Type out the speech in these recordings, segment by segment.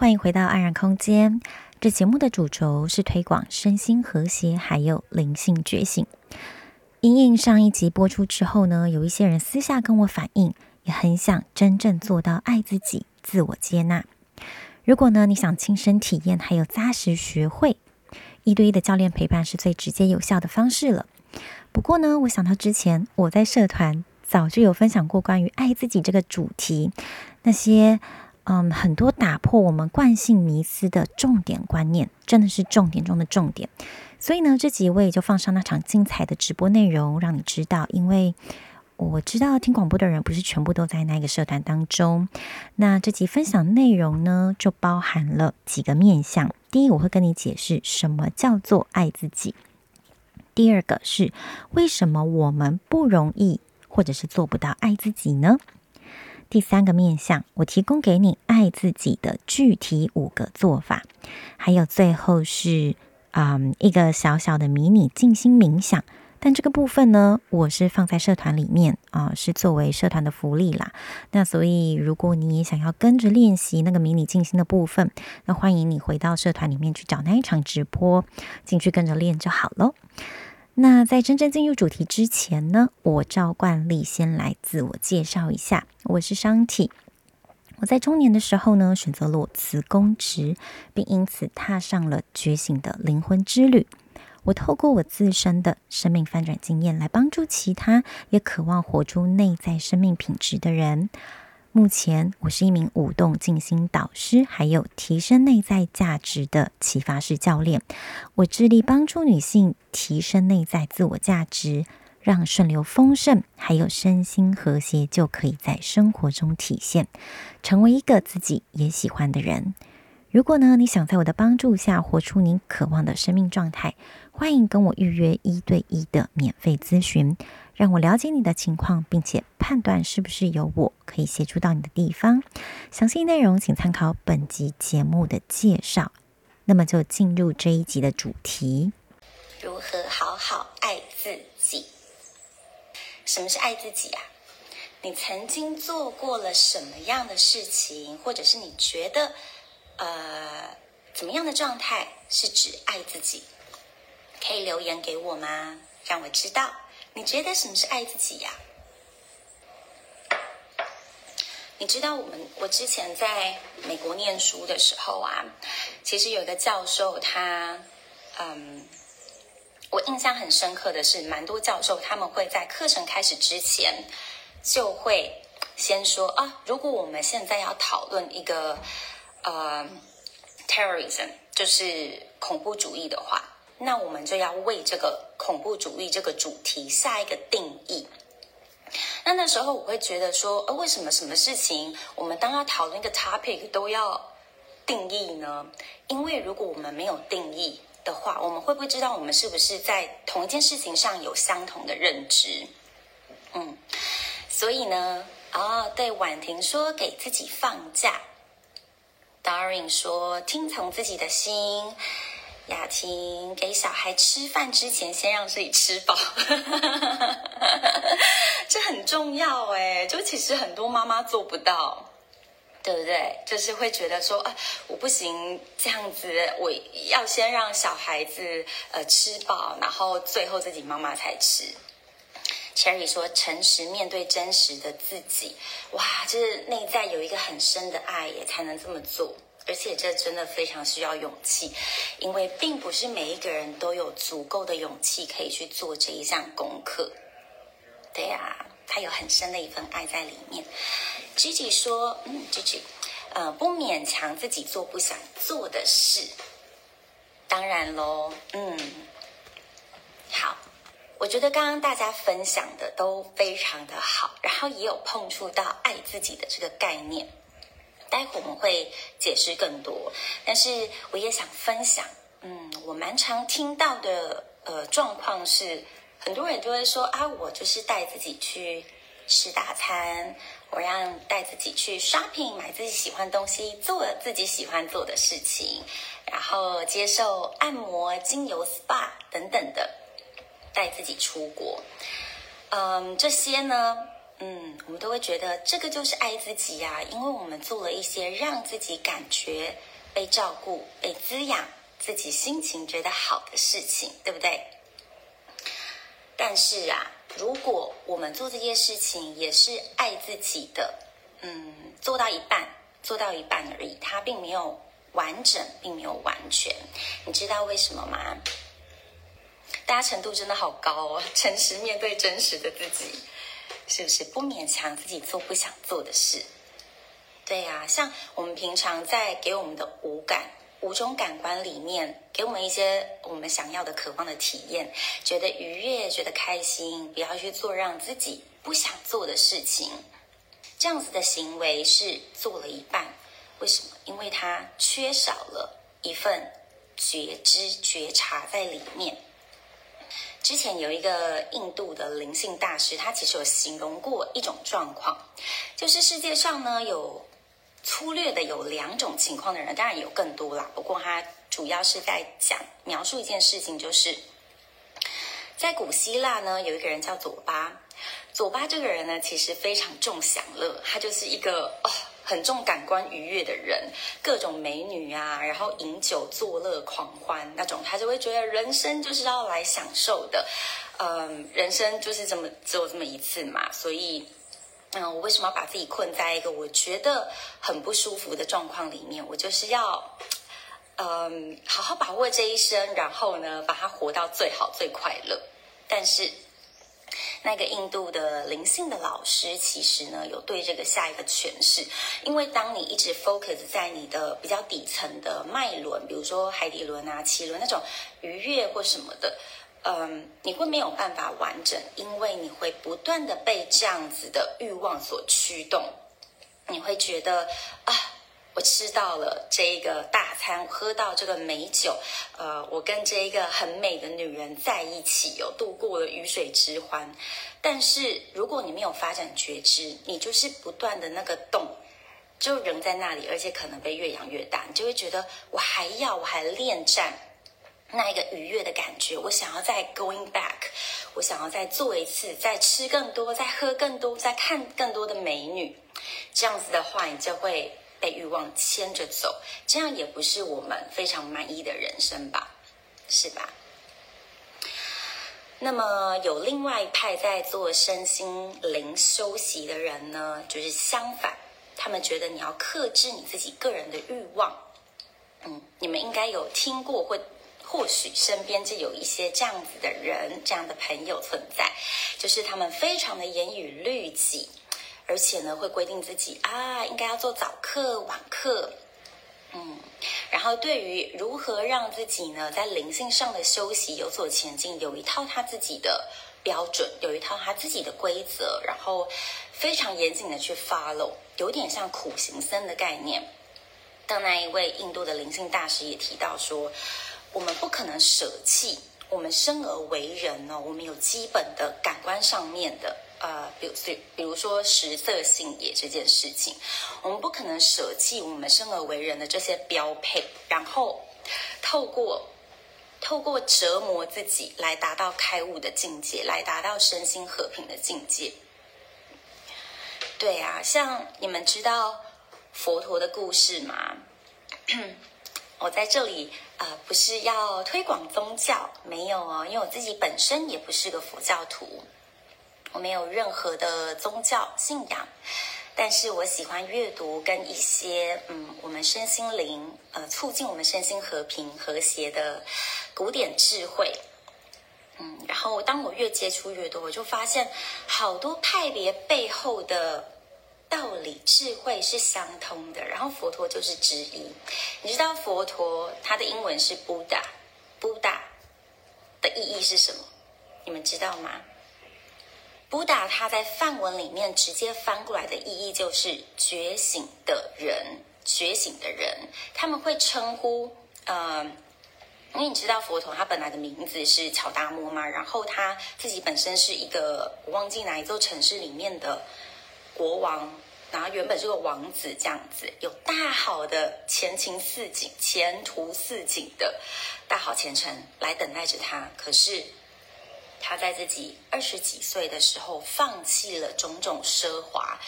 欢迎回到安然空间。这节目的主轴是推广身心和谐，还有灵性觉醒。因应上一集播出之后呢，有一些人私下跟我反映，也很想真正做到爱自己、自我接纳。如果呢，你想亲身体验，还有扎实学会，一对一的教练陪伴是最直接有效的方式了。不过呢，我想到之前我在社团早就有分享过关于爱自己这个主题，那些。嗯，很多打破我们惯性迷思的重点观念，真的是重点中的重点。所以呢，这集我也就放上那场精彩的直播内容，让你知道。因为我知道听广播的人不是全部都在那个社团当中。那这集分享内容呢，就包含了几个面向。第一，我会跟你解释什么叫做爱自己；第二个是为什么我们不容易或者是做不到爱自己呢？第三个面向，我提供给你爱自己的具体五个做法，还有最后是嗯一个小小的迷你静心冥想，但这个部分呢，我是放在社团里面啊、是作为社团的福利啦。那所以如果你也想要跟着练习那个迷你静心的部分，那欢迎你回到社团里面去找那一场直播，进去跟着练就好喽。那在真正进入主题之前呢，我照惯例先来自我介绍一下。我是商体，我在中年的时候呢，选择了我辞公职，并因此踏上了觉醒的灵魂之旅。我透过我自身的生命翻转经验，来帮助其他也渴望活出内在生命品质的人。目前，我是一名舞动静心导师，还有提升内在价值的启发式教练。我致力帮助女性提升内在自我价值，让顺流丰盛，还有身心和谐就可以在生活中体现，成为一个自己也喜欢的人。如果呢，你想在我的帮助下活出你渴望的生命状态，欢迎跟我预约一对一的免费咨询。让我了解你的情况，并且判断是不是有我可以协助到你的地方。详细内容请参考本集节目的介绍。那么就进入这一集的主题：如何好好爱自己？什么是爱自己啊？你曾经做过了什么样的事情，或者是你觉得呃怎么样的状态是指爱自己？可以留言给我吗？让我知道。你觉得什么是爱自己呀？你知道我们我之前在美国念书的时候啊，其实有一个教授他，嗯，我印象很深刻的是，蛮多教授他们会在课程开始之前就会先说啊，如果我们现在要讨论一个呃 terrorism，就是恐怖主义的话。那我们就要为这个恐怖主义这个主题下一个定义。那那时候我会觉得说，呃，为什么什么事情我们当要讨论一个 topic 都要定义呢？因为如果我们没有定义的话，我们会不会知道我们是不是在同一件事情上有相同的认知？嗯，所以呢，哦，对，婉婷说给自己放假，Darin 说听从自己的心。雅婷给小孩吃饭之前，先让自己吃饱，这很重要哎。就其实很多妈妈做不到，对不对？就是会觉得说，啊，我不行这样子，我要先让小孩子呃吃饱，然后最后自己妈妈才吃。Cherry 说，诚实面对真实的自己，哇，就是内在有一个很深的爱，也才能这么做。而且这真的非常需要勇气，因为并不是每一个人都有足够的勇气可以去做这一项功课。对呀，他有很深的一份爱在里面。Gigi 说：“嗯，Gigi，呃，不勉强自己做不想做的事。当然喽，嗯，好，我觉得刚刚大家分享的都非常的好，然后也有碰触到爱自己的这个概念。”待会我们会解释更多，但是我也想分享，嗯，我蛮常听到的，呃，状况是，很多人就会说啊，我就是带自己去吃大餐，我让带自己去 shopping，买自己喜欢的东西，做自己喜欢做的事情，然后接受按摩、精油、SPA 等等的，带自己出国，嗯，这些呢。嗯，我们都会觉得这个就是爱自己呀，因为我们做了一些让自己感觉被照顾、被滋养、自己心情觉得好的事情，对不对？但是啊，如果我们做这些事情也是爱自己的，嗯，做到一半，做到一半而已，它并没有完整，并没有完全。你知道为什么吗？大家程度真的好高哦，诚实面对真实的自己。是不是不勉强自己做不想做的事？对呀，像我们平常在给我们的五感、五种感官里面，给我们一些我们想要的、渴望的体验，觉得愉悦、觉得开心，不要去做让自己不想做的事情。这样子的行为是做了一半，为什么？因为它缺少了一份觉知、觉察在里面。之前有一个印度的灵性大师，他其实有形容过一种状况，就是世界上呢有粗略的有两种情况的人，当然有更多啦。不过他主要是在讲描述一件事情，就是在古希腊呢有一个人叫佐巴，佐巴这个人呢其实非常重享乐，他就是一个哦。很重感官愉悦的人，各种美女啊，然后饮酒作乐狂欢那种，他就会觉得人生就是要来享受的，嗯，人生就是这么只有这么一次嘛，所以，嗯，我为什么要把自己困在一个我觉得很不舒服的状况里面？我就是要，嗯，好好把握这一生，然后呢，把它活到最好最快乐，但是。那个印度的灵性的老师，其实呢有对这个下一个诠释，因为当你一直 focus 在你的比较底层的脉轮，比如说海底轮啊、脐轮那种愉悦或什么的，嗯，你会没有办法完整，因为你会不断的被这样子的欲望所驱动，你会觉得啊。我吃到了这一个大餐，喝到这个美酒，呃，我跟这一个很美的女人在一起，有度过了鱼水之欢。但是如果你没有发展觉知，你就是不断的那个洞，就仍在那里，而且可能被越养越大，你就会觉得我还要，我还恋战那一个愉悦的感觉，我想要再 going back，我想要再做一次，再吃更多，再喝更多，再看更多的美女。这样子的话，你就会。被欲望牵着走，这样也不是我们非常满意的人生吧？是吧？那么有另外一派在做身心灵修习的人呢，就是相反，他们觉得你要克制你自己个人的欲望。嗯，你们应该有听过，或或许身边就有一些这样子的人，这样的朋友存在，就是他们非常的严于律己。而且呢，会规定自己啊，应该要做早课、晚课，嗯，然后对于如何让自己呢，在灵性上的修习有所前进，有一套他自己的标准，有一套他自己的规则，然后非常严谨的去 follow，有点像苦行僧的概念。当那一位印度的灵性大师也提到说，我们不可能舍弃我们生而为人呢，我们有基本的感官上面的。呃，比如比如说食色性也这件事情，我们不可能舍弃我们生而为人的这些标配，然后透过透过折磨自己来达到开悟的境界，来达到身心和平的境界。对啊，像你们知道佛陀的故事吗？我在这里呃，不是要推广宗教，没有哦，因为我自己本身也不是个佛教徒。我没有任何的宗教信仰，但是我喜欢阅读跟一些嗯，我们身心灵呃，促进我们身心和平和谐的古典智慧。嗯，然后当我越接触越多，我就发现好多派别背后的道理智慧是相通的。然后佛陀就是之一。你知道佛陀他的英文是 Buddha，Buddha 的意义是什么？你们知道吗？布达他在梵文里面直接翻过来的意义就是觉醒的人，觉醒的人，他们会称呼，呃，因为你知道佛陀他本来的名字是乔达摩嘛，然后他自己本身是一个我忘记哪一座城市里面的国王，然后原本是个王子这样子，有大好的前程似锦、前途似锦的大好前程来等待着他，可是。他在自己二十几岁的时候，放弃了种种奢华，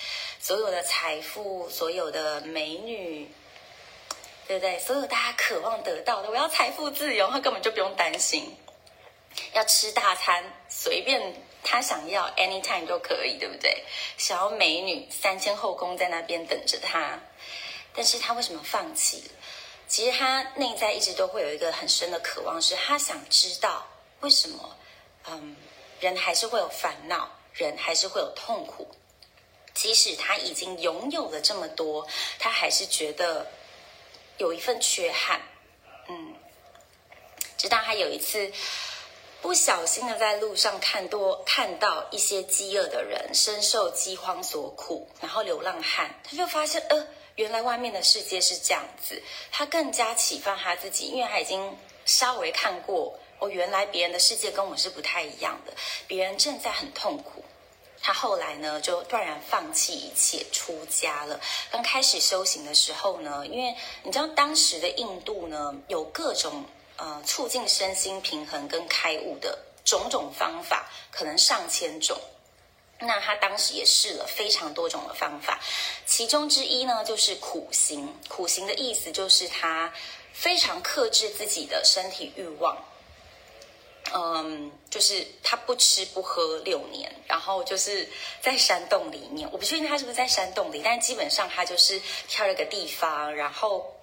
所有的财富，所有的美女，对不对？所有大家渴望得到的，我要财富自由，他根本就不用担心，要吃大餐，随便他想要，anytime 都可以，对不对？想要美女，三千后宫在那边等着他，但是他为什么放弃了？其实他内在一直都会有一个很深的渴望，是他想知道为什么，嗯，人还是会有烦恼，人还是会有痛苦。即使他已经拥有了这么多，他还是觉得有一份缺憾。嗯，直到他有一次不小心的在路上看多看到一些饥饿的人，深受饥荒所苦，然后流浪汉，他就发现，呃。原来外面的世界是这样子，他更加启发他自己，因为他已经稍微看过，哦，原来别人的世界跟我是不太一样的，别人正在很痛苦。他后来呢，就断然放弃一切，出家了。刚开始修行的时候呢，因为你知道当时的印度呢，有各种呃促进身心平衡跟开悟的种种方法，可能上千种。那他当时也试了非常多种的方法，其中之一呢，就是苦行。苦行的意思就是他非常克制自己的身体欲望，嗯，就是他不吃不喝六年，然后就是在山洞里面。我不确定他是不是在山洞里，但基本上他就是挑了个地方，然后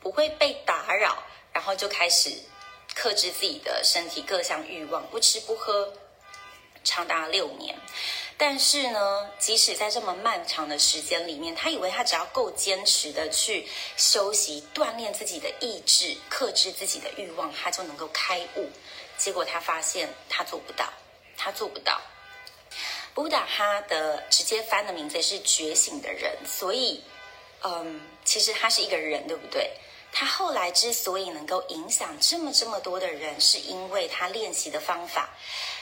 不会被打扰，然后就开始克制自己的身体各项欲望，不吃不喝，长达六年。但是呢，即使在这么漫长的时间里面，他以为他只要够坚持的去休息、锻炼自己的意志、克制自己的欲望，他就能够开悟。结果他发现他做不到，他做不到。布达哈的直接翻的名字是觉醒的人，所以，嗯，其实他是一个人，对不对？他后来之所以能够影响这么这么多的人，是因为他练习的方法。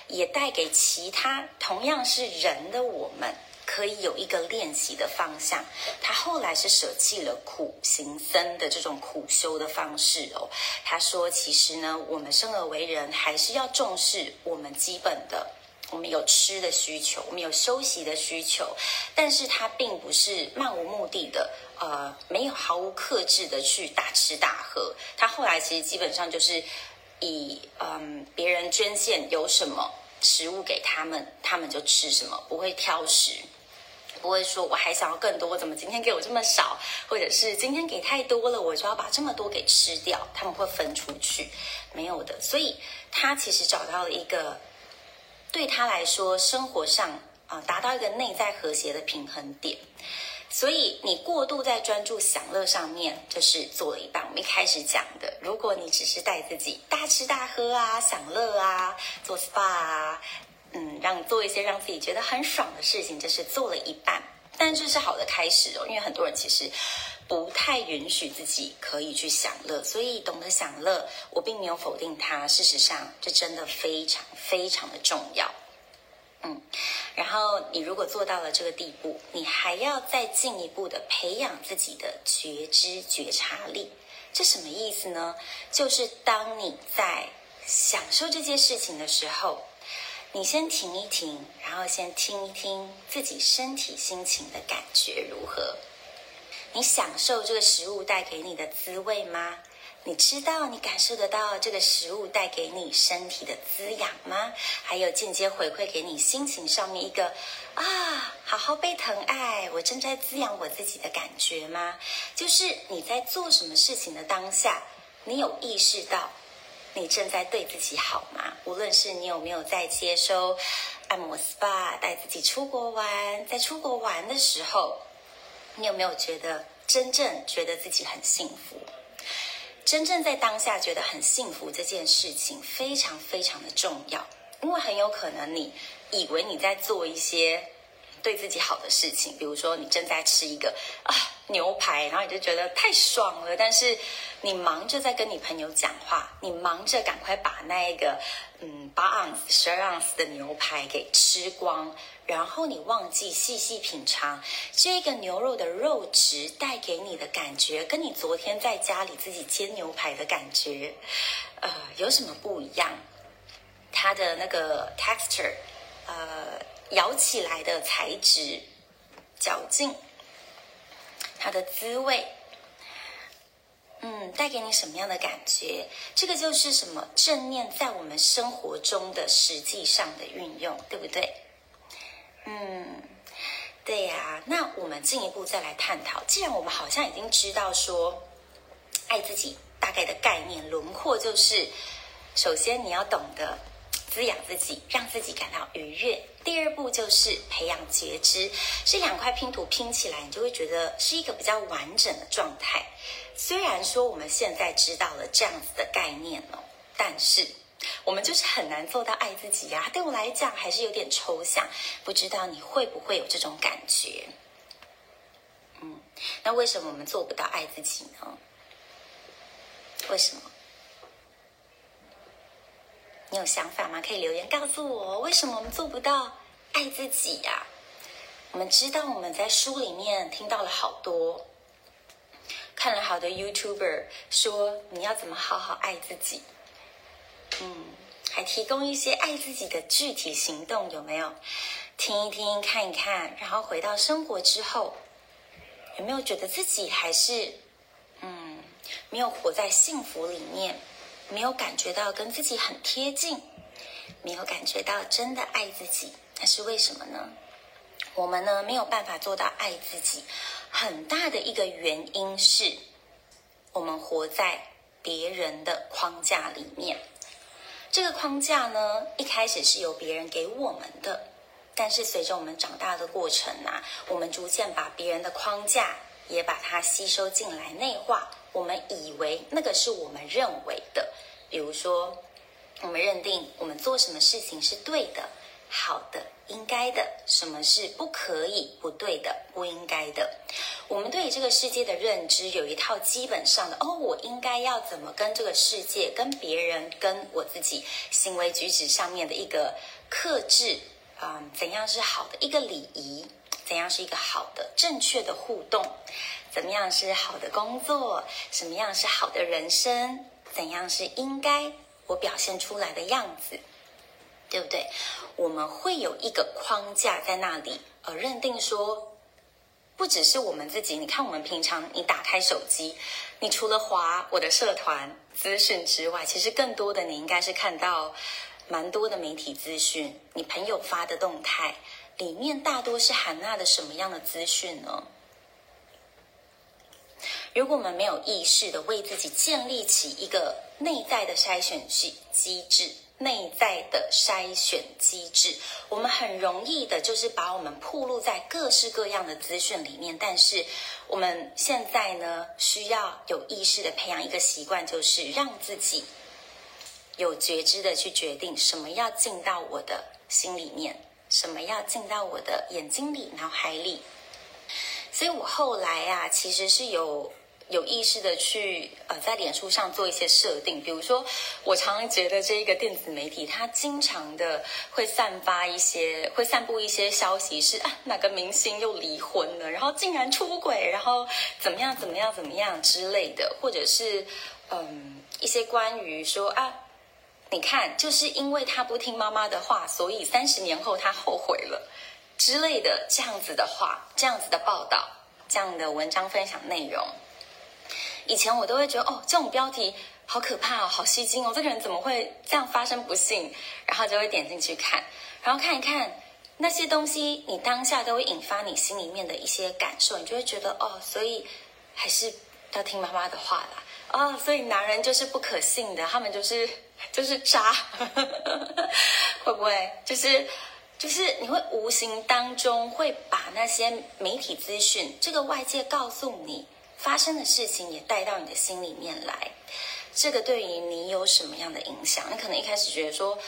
也带给其他同样是人的我们，可以有一个练习的方向。他后来是舍弃了苦行僧的这种苦修的方式哦。他说：“其实呢，我们生而为人，还是要重视我们基本的，我们有吃的需求，我们有休息的需求。但是他并不是漫无目的的，呃，没有毫无克制的去大吃大喝。他后来其实基本上就是。”以嗯，别人捐献有什么食物给他们，他们就吃什么，不会挑食，不会说我还想要更多，怎么今天给我这么少，或者是今天给太多了，我就要把这么多给吃掉，他们会分出去，没有的。所以他其实找到了一个对他来说生活上啊、达到一个内在和谐的平衡点。所以你过度在专注享乐上面，就是做了一半。我们一开始讲的，如果你只是带自己大吃大喝啊、享乐啊、做 SPA 啊，嗯，让做一些让自己觉得很爽的事情，这是做了一半。但这是好的开始哦，因为很多人其实不太允许自己可以去享乐，所以懂得享乐，我并没有否定它。事实上，这真的非常非常的重要。嗯，然后你如果做到了这个地步，你还要再进一步的培养自己的觉知觉察力。这什么意思呢？就是当你在享受这件事情的时候，你先停一停，然后先听一听自己身体心情的感觉如何。你享受这个食物带给你的滋味吗？你知道，你感受得到这个食物带给你身体的滋养吗？还有间接回馈给你心情上面一个啊，好好被疼爱，我正在滋养我自己的感觉吗？就是你在做什么事情的当下，你有意识到你正在对自己好吗？无论是你有没有在接收按摩 SPA，带自己出国玩，在出国玩的时候，你有没有觉得真正觉得自己很幸福？真正在当下觉得很幸福这件事情非常非常的重要，因为很有可能你以为你在做一些对自己好的事情，比如说你正在吃一个啊牛排，然后你就觉得太爽了，但是你忙着在跟你朋友讲话，你忙着赶快把那个嗯八盎司、十二盎司的牛排给吃光。然后你忘记细细品尝这个牛肉的肉质带给你的感觉，跟你昨天在家里自己煎牛排的感觉，呃，有什么不一样？它的那个 texture，呃，咬起来的材质、嚼劲，它的滋味，嗯，带给你什么样的感觉？这个就是什么正念在我们生活中的实际上的运用，对不对？嗯，对呀。那我们进一步再来探讨，既然我们好像已经知道说，爱自己大概的概念轮廓就是，首先你要懂得。滋养自己，让自己感到愉悦。第二步就是培养觉知，这两块拼图拼起来，你就会觉得是一个比较完整的状态。虽然说我们现在知道了这样子的概念哦，但是我们就是很难做到爱自己呀。对我来讲，还是有点抽象，不知道你会不会有这种感觉？嗯，那为什么我们做不到爱自己呢？为什么？你有想法吗？可以留言告诉我，为什么我们做不到爱自己呀？我们知道我们在书里面听到了好多，看了好多 YouTuber 说你要怎么好好爱自己，嗯，还提供一些爱自己的具体行动，有没有？听一听，看一看，然后回到生活之后，有没有觉得自己还是嗯，没有活在幸福里面？没有感觉到跟自己很贴近，没有感觉到真的爱自己，那是为什么呢？我们呢，没有办法做到爱自己，很大的一个原因是，我们活在别人的框架里面。这个框架呢，一开始是由别人给我们的，但是随着我们长大的过程啊，我们逐渐把别人的框架也把它吸收进来，内化。我们以为那个是我们认为的，比如说，我们认定我们做什么事情是对的、好的、应该的，什么是不可以、不对的、不应该的。我们对于这个世界的认知有一套基本上的哦，我应该要怎么跟这个世界、跟别人、跟我自己行为举止上面的一个克制，嗯，怎样是好的一个礼仪？怎样是一个好的、正确的互动？怎么样是好的工作？什么样是好的人生？怎样是应该我表现出来的样子？对不对？我们会有一个框架在那里，而认定说，不只是我们自己。你看，我们平常你打开手机，你除了划我的社团资讯之外，其实更多的你应该是看到蛮多的媒体资讯，你朋友发的动态。里面大多是含纳的什么样的资讯呢？如果我们没有意识的为自己建立起一个内在的筛选机机制，内在的筛选机制，我们很容易的就是把我们暴露在各式各样的资讯里面。但是我们现在呢，需要有意识的培养一个习惯，就是让自己有觉知的去决定什么要进到我的心里面。什么要进到我的眼睛里、脑海里？所以我后来啊，其实是有有意识的去呃，在脸书上做一些设定。比如说，我常常觉得这一个电子媒体，它经常的会散发一些、会散布一些消息是，是啊，哪个明星又离婚了，然后竟然出轨，然后怎么样、怎么样、怎么样之类的，或者是嗯，一些关于说啊。你看，就是因为他不听妈妈的话，所以三十年后他后悔了之类的这样子的话，这样子的报道，这样的文章分享内容。以前我都会觉得，哦，这种标题好可怕哦，好吸睛哦，这个人怎么会这样发生不幸？然后就会点进去看，然后看一看那些东西，你当下都会引发你心里面的一些感受，你就会觉得，哦，所以还是要听妈妈的话啦。哦，所以男人就是不可信的，他们就是。就是渣，会不会就是就是你会无形当中会把那些媒体资讯，这个外界告诉你发生的事情也带到你的心里面来，这个对于你有什么样的影响？你可能一开始觉得说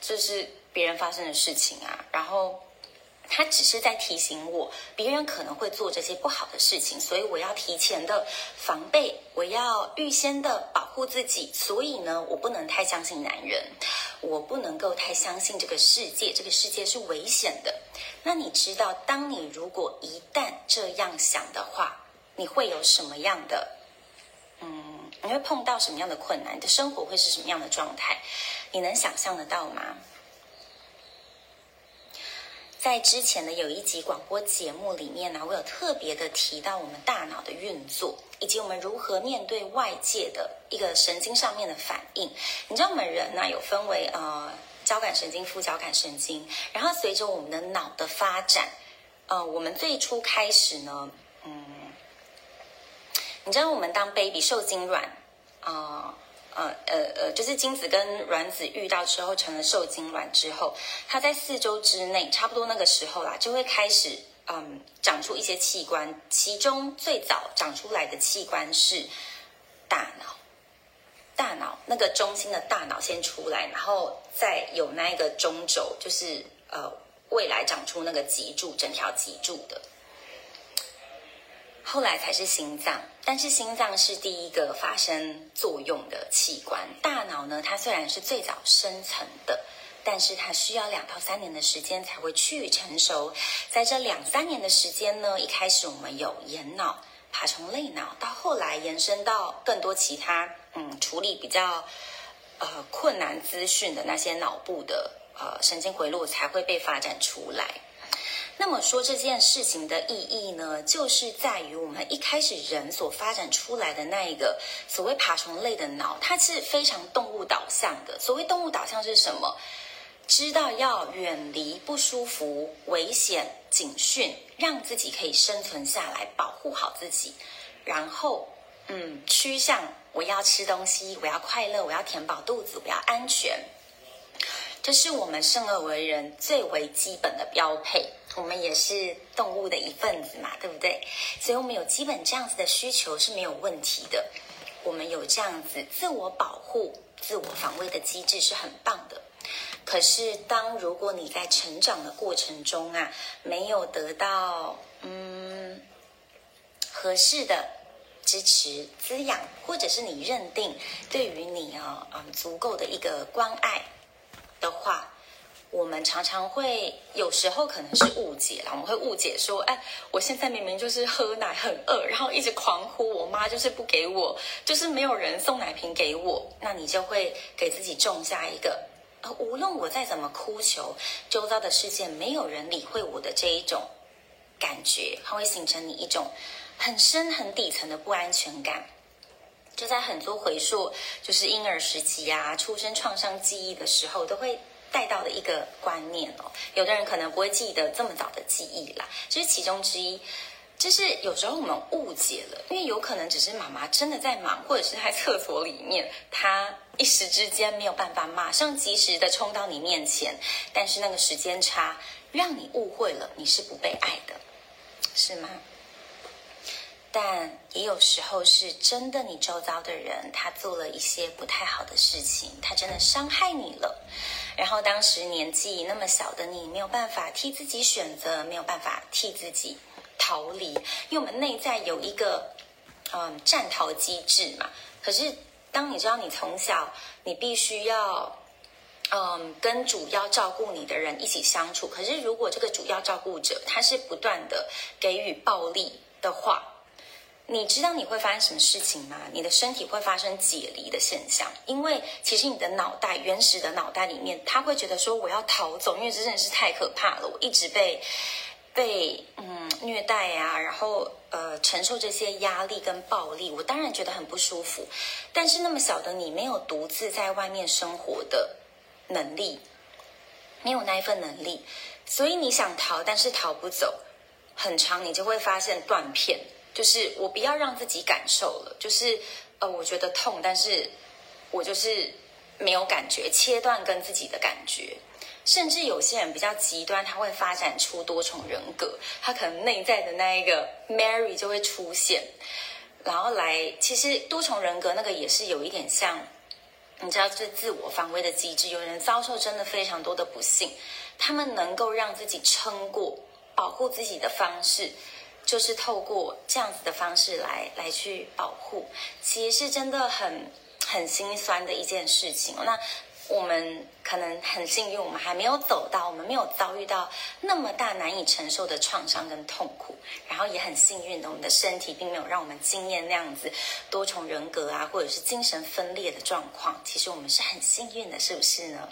这是别人发生的事情啊，然后。他只是在提醒我，别人可能会做这些不好的事情，所以我要提前的防备，我要预先的保护自己。所以呢，我不能太相信男人，我不能够太相信这个世界，这个世界是危险的。那你知道，当你如果一旦这样想的话，你会有什么样的，嗯，你会碰到什么样的困难？你的生活会是什么样的状态？你能想象得到吗？在之前的有一集广播节目里面呢，我有特别的提到我们大脑的运作，以及我们如何面对外界的一个神经上面的反应。你知道我们人呢有分为呃交感神经、副交感神经，然后随着我们的脑的发展，呃，我们最初开始呢，你知道我们当 baby 受精卵啊。呃呃呃，就是精子跟卵子遇到之后成了受精卵之后，它在四周之内，差不多那个时候啦，就会开始嗯长出一些器官，其中最早长出来的器官是大脑，大脑那个中心的大脑先出来，然后再有那一个中轴，就是呃未来长出那个脊柱，整条脊柱的。后来才是心脏，但是心脏是第一个发生作用的器官。大脑呢，它虽然是最早生成的，但是它需要两到三年的时间才会趋于成熟。在这两三年的时间呢，一开始我们有眼脑、爬虫类脑，到后来延伸到更多其他，嗯，处理比较呃困难资讯的那些脑部的呃神经回路才会被发展出来。那么说这件事情的意义呢，就是在于我们一开始人所发展出来的那一个所谓爬虫类的脑，它是非常动物导向的。所谓动物导向是什么？知道要远离不舒服、危险、警讯，让自己可以生存下来，保护好自己，然后嗯，趋向我要吃东西，我要快乐，我要填饱肚子，我要安全。这是我们生而为人最为基本的标配。我们也是动物的一份子嘛，对不对？所以，我们有基本这样子的需求是没有问题的。我们有这样子自我保护、自我防卫的机制是很棒的。可是，当如果你在成长的过程中啊，没有得到嗯合适的支持、滋养，或者是你认定对于你啊嗯足够的一个关爱的话。我们常常会有时候可能是误解了，我们会误解说，哎，我现在明明就是喝奶很饿，然后一直狂呼，我妈就是不给我，就是没有人送奶瓶给我，那你就会给自己种下一个，呃，无论我再怎么哭求，周遭的世界没有人理会我的这一种感觉，它会形成你一种很深很底层的不安全感，就在很多回溯，就是婴儿时期啊，出生创伤记忆的时候，都会。带到的一个观念哦，有的人可能不会记得这么早的记忆啦，这是其中之一。就是有时候我们误解了，因为有可能只是妈妈真的在忙，或者是在厕所里面，她一时之间没有办法马上及时的冲到你面前，但是那个时间差让你误会了你是不被爱的，是吗？但也有时候是真的，你周遭的人他做了一些不太好的事情，他真的伤害你了。然后当时年纪那么小的你，没有办法替自己选择，没有办法替自己逃离，因为我们内在有一个嗯战逃机制嘛。可是当你知道你从小你必须要嗯跟主要照顾你的人一起相处，可是如果这个主要照顾者他是不断的给予暴力的话，你知道你会发生什么事情吗？你的身体会发生解离的现象，因为其实你的脑袋原始的脑袋里面，他会觉得说我要逃走，因为这真的是太可怕了，我一直被被嗯虐待呀、啊，然后呃承受这些压力跟暴力，我当然觉得很不舒服。但是那么小的你没有独自在外面生活的能力，没有那一份能力，所以你想逃，但是逃不走，很长你就会发现断片。就是我不要让自己感受了，就是呃，我觉得痛，但是我就是没有感觉，切断跟自己的感觉。甚至有些人比较极端，他会发展出多重人格，他可能内在的那一个 Mary 就会出现，然后来，其实多重人格那个也是有一点像，你知道，是自我防卫的机制。有人遭受真的非常多的不幸，他们能够让自己撑过，保护自己的方式。就是透过这样子的方式来来去保护，其实是真的很很心酸的一件事情。那我们可能很幸运，我们还没有走到，我们没有遭遇到那么大难以承受的创伤跟痛苦，然后也很幸运的，我们的身体并没有让我们经验那样子多重人格啊，或者是精神分裂的状况。其实我们是很幸运的，是不是呢？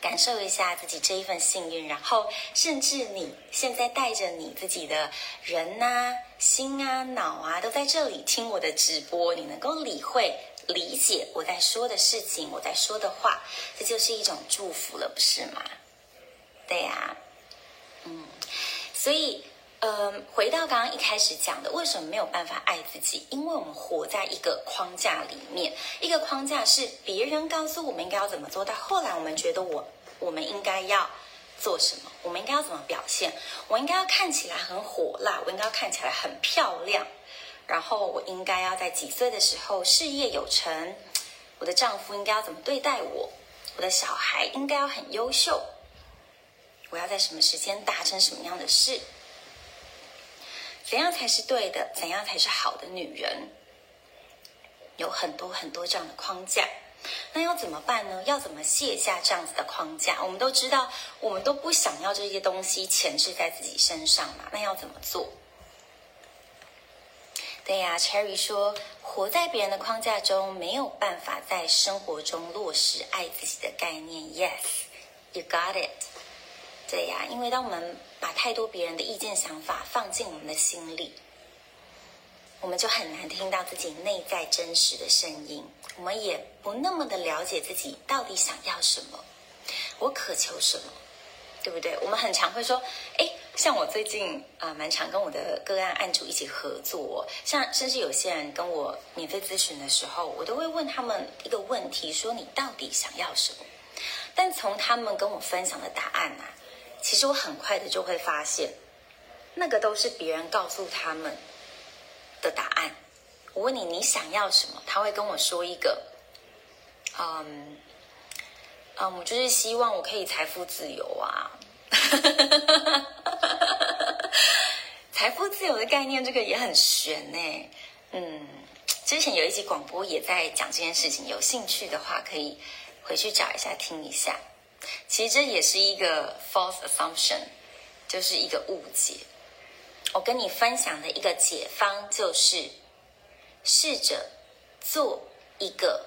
感受一下自己这一份幸运，然后甚至你现在带着你自己的人呐、心啊、脑啊，都在这里听我的直播，你能够理会。理解我在说的事情，我在说的话，这就是一种祝福了，不是吗？对呀，嗯，所以，呃，回到刚刚一开始讲的，为什么没有办法爱自己？因为我们活在一个框架里面，一个框架是别人告诉我们应该要怎么做，到后来我们觉得我我们应该要做什么，我们应该要怎么表现，我应该要看起来很火辣，我应该要看起来很漂亮。然后我应该要在几岁的时候事业有成？我的丈夫应该要怎么对待我？我的小孩应该要很优秀？我要在什么时间达成什么样的事？怎样才是对的？怎样才是好的女人？有很多很多这样的框架，那要怎么办呢？要怎么卸下这样子的框架？我们都知道，我们都不想要这些东西前置在自己身上嘛。那要怎么做？对呀，Cherry 说，活在别人的框架中，没有办法在生活中落实爱自己的概念。Yes，you got it。对呀，因为当我们把太多别人的意见、想法放进我们的心里，我们就很难听到自己内在真实的声音。我们也不那么的了解自己到底想要什么，我渴求什么。对不对？我们很常会说，哎，像我最近啊、呃，蛮常跟我的个案案主一起合作，像甚至有些人跟我免费咨询的时候，我都会问他们一个问题，说你到底想要什么？但从他们跟我分享的答案啊，其实我很快的就会发现，那个都是别人告诉他们的答案。我问你，你想要什么？他会跟我说一个，嗯。嗯，我就是希望我可以财富自由啊！财富自由的概念，这个也很悬呢。嗯，之前有一集广播也在讲这件事情，有兴趣的话可以回去找一下听一下。其实这也是一个 false assumption，就是一个误解。我跟你分享的一个解方就是，试着做一个。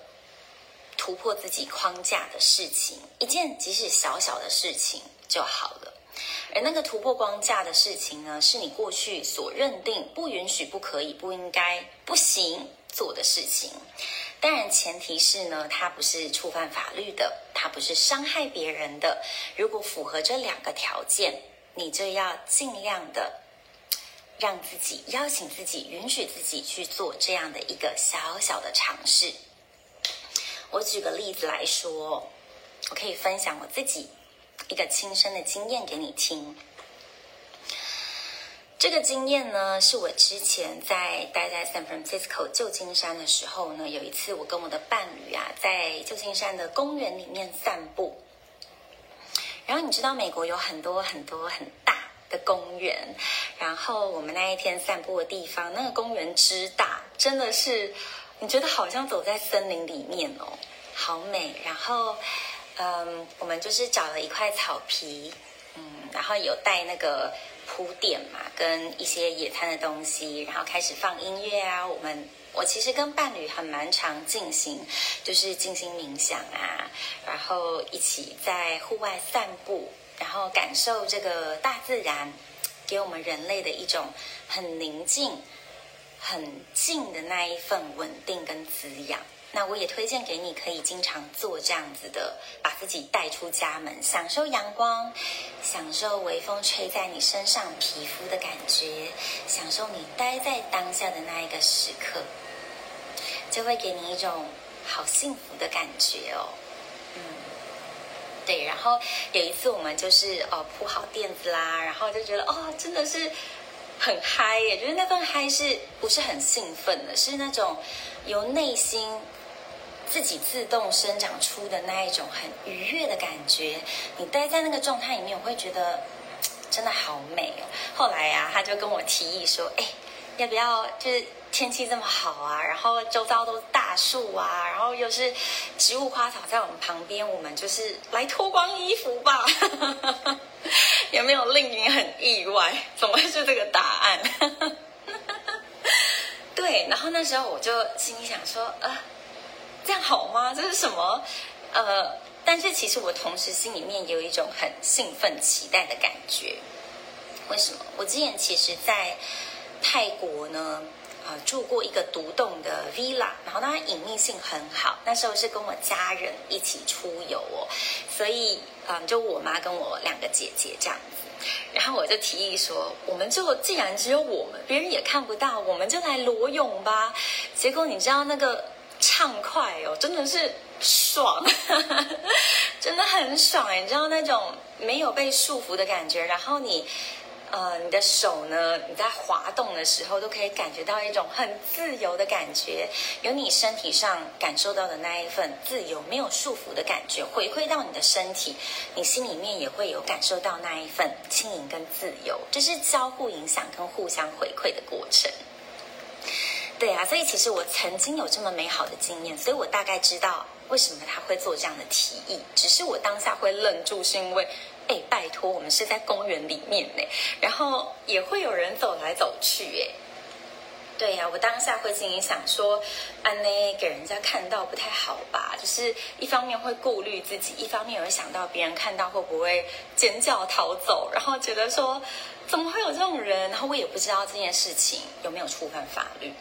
突破自己框架的事情，一件即使小小的事情就好了。而那个突破框架的事情呢，是你过去所认定不允许、不可以、不应该、不行做的事情。当然，前提是呢，它不是触犯法律的，它不是伤害别人的。如果符合这两个条件，你就要尽量的让自己邀请自己、允许自己去做这样的一个小小的尝试。我举个例子来说，我可以分享我自己一个亲身的经验给你听。这个经验呢，是我之前在待在 San Francisco 旧金山的时候呢，有一次我跟我的伴侣啊，在旧金山的公园里面散步。然后你知道美国有很多很多很大的公园，然后我们那一天散步的地方，那个公园之大，真的是。你觉得好像走在森林里面哦，好美。然后，嗯，我们就是找了一块草皮，嗯，然后有带那个铺垫嘛，跟一些野餐的东西，然后开始放音乐啊。我们我其实跟伴侣很蛮常进行，就是静心冥想啊，然后一起在户外散步，然后感受这个大自然给我们人类的一种很宁静。很静的那一份稳定跟滋养，那我也推荐给你，可以经常做这样子的，把自己带出家门，享受阳光，享受微风吹在你身上皮肤的感觉，享受你待在当下的那一个时刻，就会给你一种好幸福的感觉哦。嗯，对，然后有一次我们就是哦铺好垫子啦，然后就觉得哦真的是。很嗨耶，就是那份嗨是不是很兴奋的？是那种由内心自己自动生长出的那一种很愉悦的感觉。你待在那个状态里面，我会觉得 真的好美哦。后来呀、他就跟我提议说：“哎，要不要就是天气这么好啊，然后周遭都是大树啊，然后又是植物花草在我们旁边，我们就是来脱光衣服吧？有没有令你很意外？怎么会是这个答案？对，然后那时候我就心里想说，呃，这样好吗？这是什么？呃，但是其实我同时心里面也有一种很兴奋、期待的感觉。为什么？我之前其实，在泰国呢，呃，住过一个独栋的 villa，然后当然隐秘性很好。那时候是跟我家人一起出游哦，所以，嗯、就我妈跟我两个姐姐这样子。然后我就提议说，我们就既然只有我们，别人也看不到，我们就来裸泳吧。结果你知道那个畅快哦，真的是爽，真的很爽。你知道那种没有被束缚的感觉，然后你。呃，你的手呢？你在滑动的时候，都可以感觉到一种很自由的感觉，有你身体上感受到的那一份自由，没有束缚的感觉，回馈到你的身体，你心里面也会有感受到那一份轻盈跟自由，这是交互影响跟互相回馈的过程。对啊，所以其实我曾经有这么美好的经验，所以我大概知道为什么他会做这样的提议，只是我当下会愣住，是因为。哎，拜托，我们是在公园里面呢，然后也会有人走来走去，哎，对呀，我当下会心里想说，安内给人家看到不太好吧？就是一方面会顾虑自己，一方面也会想到别人看到会不会尖叫逃走，然后觉得说怎么会有这种人？然后我也不知道这件事情有没有触犯法律，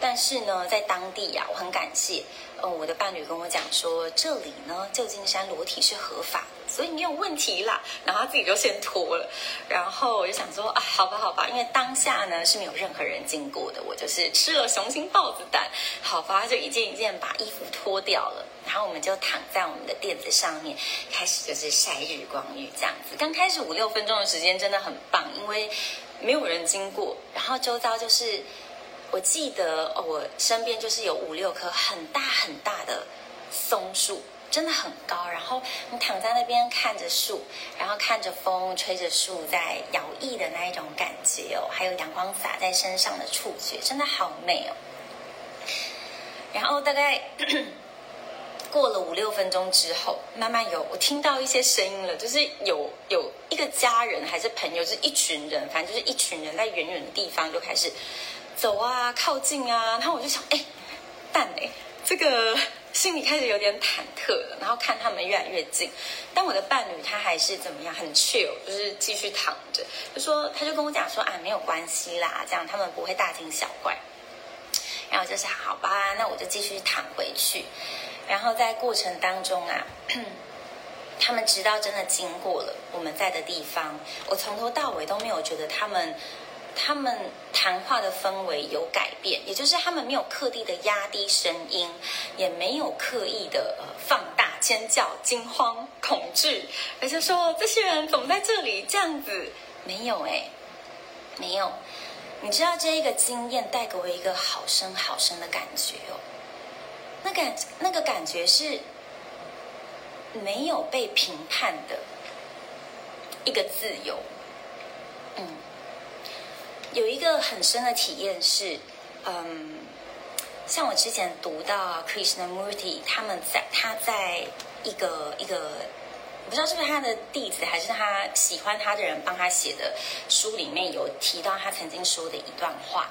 但是呢，在当地呀，我很感谢。哦，我的伴侣跟我讲说，这里呢，旧金山裸体是合法的，所以没有问题啦。然后他自己就先脱了，然后我就想说啊，好吧，好吧，因为当下呢是没有任何人经过的，我就是吃了雄心豹子胆，好吧，就一件一件把衣服脱掉了，然后我们就躺在我们的垫子上面，开始就是晒日光浴这样子。刚开始五六分钟的时间真的很棒，因为没有人经过，然后周遭就是。我记得，我身边就是有五六棵很大很大的松树，真的很高。然后你躺在那边看着树，然后看着风吹着树在摇曳的那一种感觉哦，还有阳光洒在身上的触觉，真的好美哦。然后大概过了五六分钟之后，慢慢有我听到一些声音了，就是有有一个家人还是朋友，就是一群人，反正就是一群人在远远的地方就开始。走啊，靠近啊，然后我就想，哎，蛋哎，这个心里开始有点忐忑了。然后看他们越来越近，但我的伴侣他还是怎么样，很 chill，就是继续躺着。就说，他就跟我讲说，啊，没有关系啦，这样他们不会大惊小怪。然后就是好吧，那我就继续躺回去。然后在过程当中啊，他们直到真的经过了我们在的地方，我从头到尾都没有觉得他们。他们谈话的氛围有改变，也就是他们没有刻意的压低声音，也没有刻意的呃放大尖叫、惊慌、恐惧，而是说这些人怎么在这里这样子？没有哎，没有。你知道这一个经验带给我一个好深好深的感觉哦，那感那个感觉是没有被评判的一个自由，嗯。有一个很深的体验是，嗯，像我之前读到 Krishnamurti 他们在他在一个一个，我不知道是不是他的弟子还是他喜欢他的人帮他写的书里面有提到他曾经说的一段话。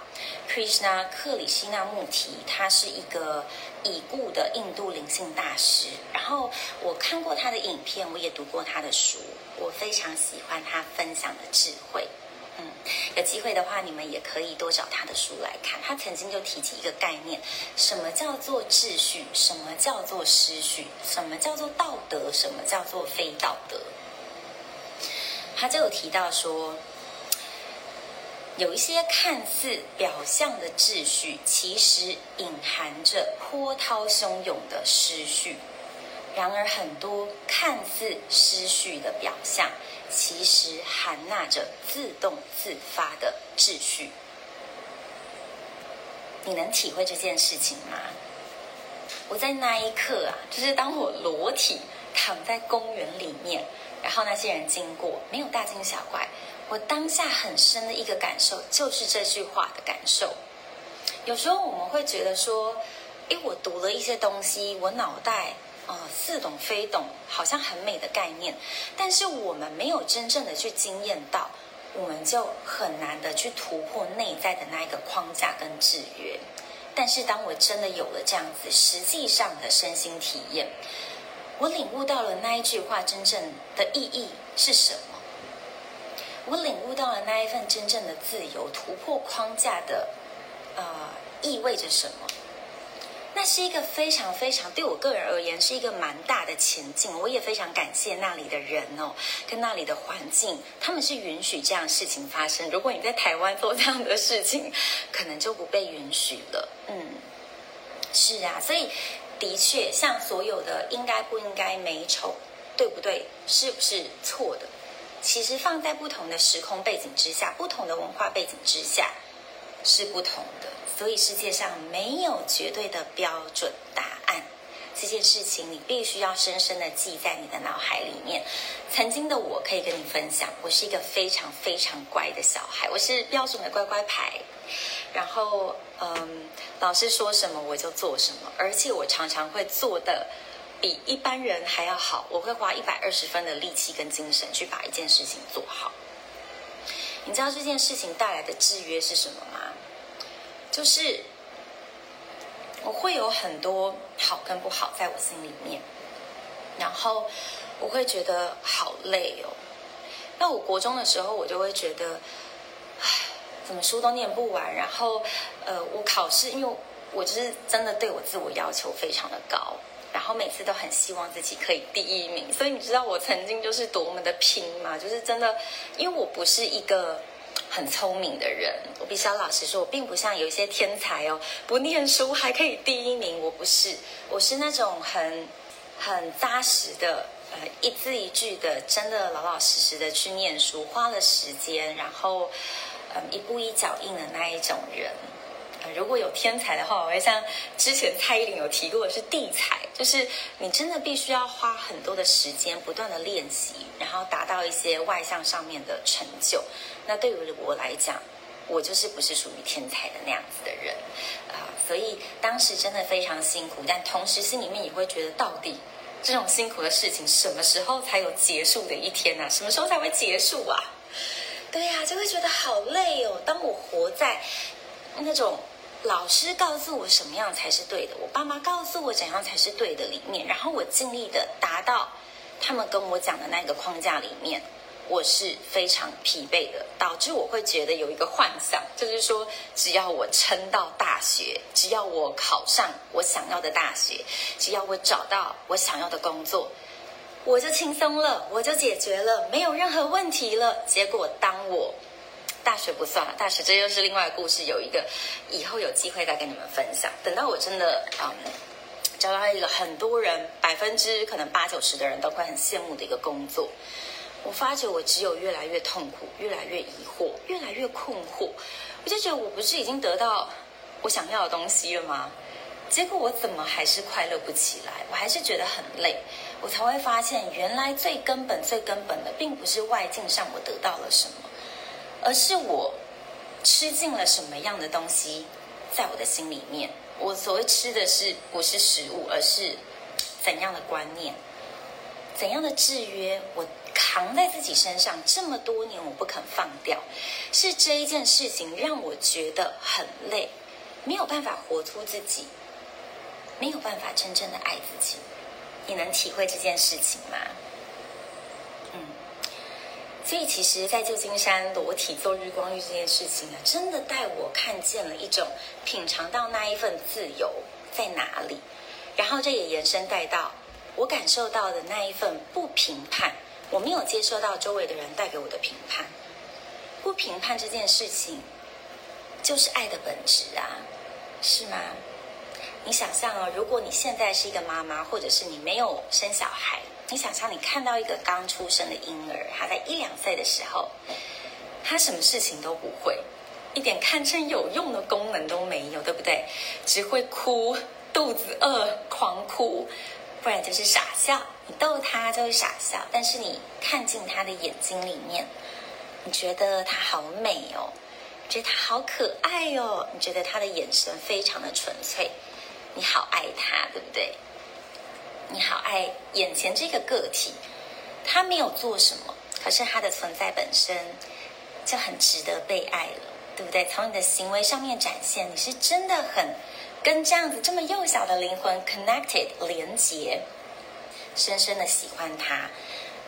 Krishna 克里希那穆提，他是一个已故的印度灵性大师，然后我看过他的影片，我也读过他的书，我非常喜欢他分享的智慧。嗯，有机会的话，你们也可以多找他的书来看。他曾经就提起一个概念：什么叫做秩序？什么叫做失序？什么叫做道德？什么叫做非道德？他就有提到说，有一些看似表象的秩序，其实隐含着波涛汹涌的失序；然而，很多看似失序的表象。其实含纳着自动自发的秩序，你能体会这件事情吗？我在那一刻啊，就是当我裸体躺在公园里面，然后那些人经过，没有大惊小怪，我当下很深的一个感受就是这句话的感受。有时候我们会觉得说，诶，我读了一些东西，我脑袋、呃、似懂非懂，好像很美的概念，但是我们没有真正的去经验到，我们就很难的去突破内在的那一个框架跟制约。但是当我真的有了这样子实际上的身心体验，我领悟到了那一句话真正的意义是什么。我领悟到了那一份真正的自由，突破框架的，呃，意味着什么？那是一个非常非常对我个人而言是一个蛮大的前进。我也非常感谢那里的人哦，跟那里的环境，他们是允许这样事情发生。如果你在台湾做这样的事情，可能就不被允许了。嗯，是啊，所以的确，像所有的应该不应该美丑，对不对？是不是错的？其实放在不同的时空背景之下，不同的文化背景之下是不同的。所以世界上没有绝对的标准答案。这件事情你必须要深深的记在你的脑海里面。曾经的我可以跟你分享，我是一个非常非常乖的小孩，我是标准的乖乖牌。然后，嗯，老师说什么我就做什么，而且我常常会做的。比一般人还要好，我会花一百二十分的力气跟精神去把一件事情做好。你知道这件事情带来的制约是什么吗？就是我会有很多好跟不好在我心里面，然后我会觉得好累哦。那我国中的时候，我就会觉得，唉，怎么书都念不完，然后呃，我考试，因为我就是真的对我自我要求非常的高。然后每次都很希望自己可以第一名，所以你知道我曾经就是多么的拼吗？就是真的，因为我不是一个很聪明的人，我必须要老实说，我并不像有一些天才哦，不念书还可以第一名。我不是，我是那种很很扎实的，呃，一字一句的，真的老老实实的去念书，花了时间，然后嗯，一步一脚印的那一种人。如果有天才的话，我会像之前蔡依林有提过的是地才，就是你真的必须要花很多的时间，不断的练习，然后达到一些外向上面的成就。那对于我来讲，我就是不是属于天才的那样子的人啊，所以当时真的非常辛苦，但同时心里面也会觉得，到底这种辛苦的事情什么时候才有结束的一天呢？什么时候才会结束啊？对呀，就会觉得好累哦。当我活在那种。老师告诉我什么样才是对的，我爸妈告诉我怎样才是对的里面，然后我尽力的达到他们跟我讲的那个框架里面，我是非常疲惫的，导致我会觉得有一个幻想，就是说只要我撑到大学，只要我考上我想要的大学，只要我找到我想要的工作，我就轻松了，我就解决了，没有任何问题了。结果当我大学不算了，大学这又是另外的故事。有一个以后有机会再跟你们分享。等到我真的嗯，找到一个很多人百分之可能八九十的人都会很羡慕的一个工作，我发觉我只有越来越痛苦，越来越疑惑，越来越困惑。我就觉得我不是已经得到我想要的东西了吗？结果我怎么还是快乐不起来？我还是觉得很累。我才会发现，原来最根本、最根本的，并不是外境上我得到了什么。而是我吃进了什么样的东西，在我的心里面。我所谓吃的是不是食物，而是怎样的观念，怎样的制约，我扛在自己身上这么多年，我不肯放掉。是这一件事情让我觉得很累，没有办法活出自己，没有办法真正的爱自己。你能体会这件事情吗？所以，其实，在旧金山裸体做日光浴这件事情呢，真的带我看见了一种品尝到那一份自由在哪里。然后，这也延伸带到我感受到的那一份不评判。我没有接受到周围的人带给我的评判。不评判这件事情，就是爱的本质啊，是吗？你想象哦，如果你现在是一个妈妈，或者是你没有生小孩。你想象你看到一个刚出生的婴儿，他在一两岁的时候，他什么事情都不会，一点堪称有用的功能都没有，对不对？只会哭，肚子饿，狂哭，不然就是傻笑。你逗他就会傻笑，但是你看进他的眼睛里面，你觉得他好美哦，觉得他好可爱哦，你觉得他的眼神非常的纯粹，你好爱他，对不对？你好爱眼前这个个体，他没有做什么，可是他的存在本身就很值得被爱了，对不对？从你的行为上面展现，你是真的很跟这样子这么幼小的灵魂 connected 连接。深深的喜欢他。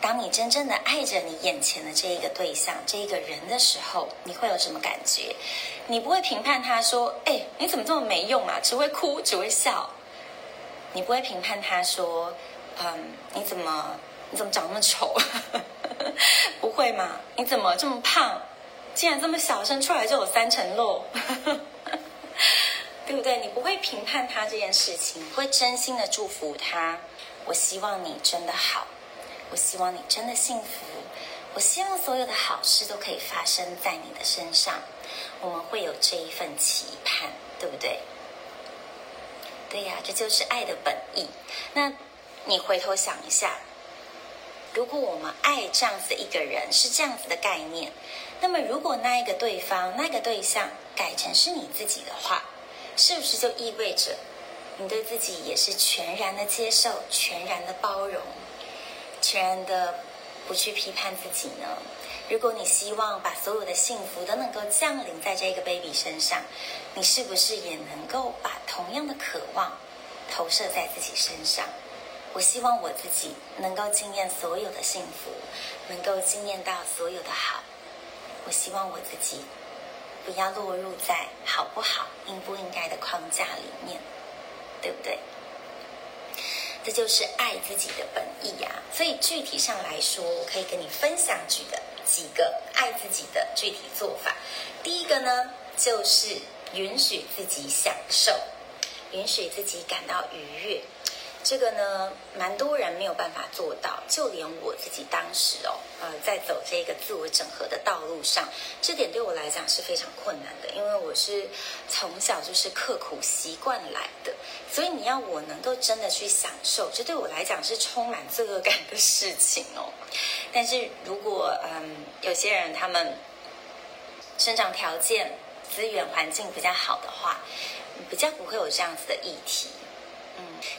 当你真正的爱着你眼前的这一个对象、这一个人的时候，你会有什么感觉？你不会评判他说：“哎，你怎么这么没用啊？只会哭，只会笑。”你不会评判他说：“嗯，你怎么你怎么长那么丑？” 不会嘛？你怎么这么胖？竟然这么小，生出来就有三层肉，对不对？你不会评判他这件事情，你会真心的祝福他。我希望你真的好，我希望你真的幸福，我希望所有的好事都可以发生在你的身上。我们会有这一份期盼，对不对？对呀，这就是爱的本意。那你回头想一下，如果我们爱这样子一个人是这样子的概念，那么如果那一个对方、那个对象改成是你自己的话，是不是就意味着？你对自己也是全然的接受，全然的包容，全然的不去批判自己呢？如果你希望把所有的幸福都能够降临在这个 baby 身上，你是不是也能够把同样的渴望投射在自己身上？我希望我自己能够惊艳所有的幸福，能够惊艳到所有的好。我希望我自己不要落入在好不好、应不应该的框架里面。对不对？这就是爱自己的本意呀。所以具体上来说，我可以跟你分享几个几个爱自己的具体做法。第一个呢，就是允许自己享受，允许自己感到愉悦。这个呢，蛮多人没有办法做到，就连我自己当时哦，呃，在走这个自我整合的道路上，这点对我来讲是非常困难的，因为我是从小就是刻苦习惯来的，所以你要我能够真的去享受，这对我来讲是充满罪恶感的事情哦。但是如果嗯，有些人他们生长条件、资源环境比较好的话，比较不会有这样子的议题。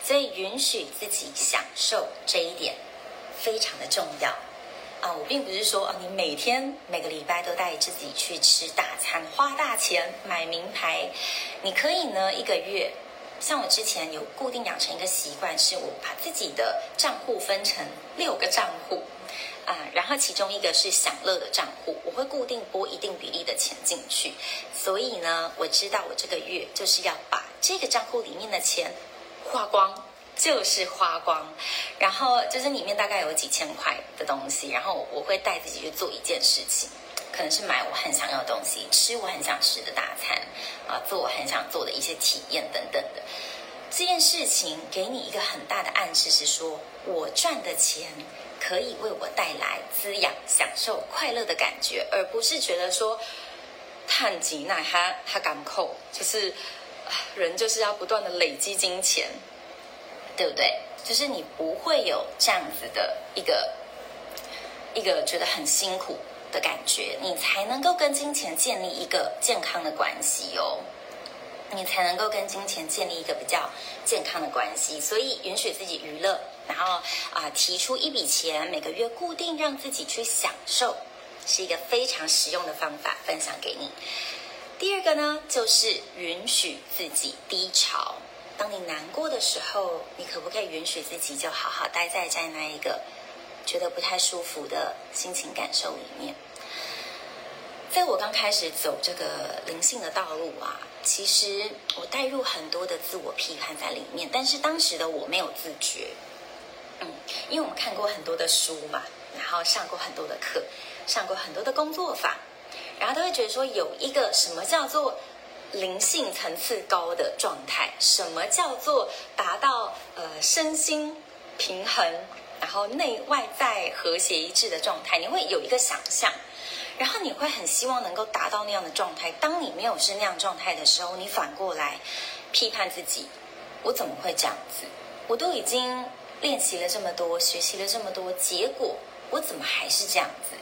所以允许自己享受这一点非常的重要啊！我并不是说啊，你每天每个礼拜都带自己去吃大餐，花大钱买名牌。你可以呢，一个月，像我之前有固定养成一个习惯，是我把自己的账户分成六个账户啊，然后其中一个是享乐的账户，我会固定拨一定比例的钱进去。所以呢，我知道我这个月就是要把这个账户里面的钱。花光就是花光，然后就是里面大概有几千块的东西，然后我会带自己去做一件事情，可能是买我很想要的东西，吃我很想吃的大餐，啊，做我很想做的一些体验等等的。这件事情给你一个很大的暗示，是说我赚的钱可以为我带来滋养、享受、快乐的感觉，而不是觉得说叹几奈他他敢扣，就是。人就是要不断的累积金钱，对不对？就是你不会有这样子的一个一个觉得很辛苦的感觉，你才能够跟金钱建立一个健康的关系哦。你才能够跟金钱建立一个比较健康的关系。所以允许自己娱乐，然后啊，提出一笔钱，每个月固定让自己去享受，是一个非常实用的方法，分享给你。第二个呢，就是允许自己低潮。当你难过的时候，你可不可以允许自己就好好待在在那一个觉得不太舒服的心情感受里面？在我刚开始走这个灵性的道路啊，其实我带入很多的自我批判在里面，但是当时的我没有自觉。嗯，因为我们看过很多的书嘛，然后上过很多的课，上过很多的工作坊。然后他会觉得说，有一个什么叫做灵性层次高的状态，什么叫做达到呃身心平衡，然后内外在和谐一致的状态，你会有一个想象，然后你会很希望能够达到那样的状态。当你没有是那样状态的时候，你反过来批判自己：我怎么会这样子？我都已经练习了这么多，学习了这么多，结果我怎么还是这样子？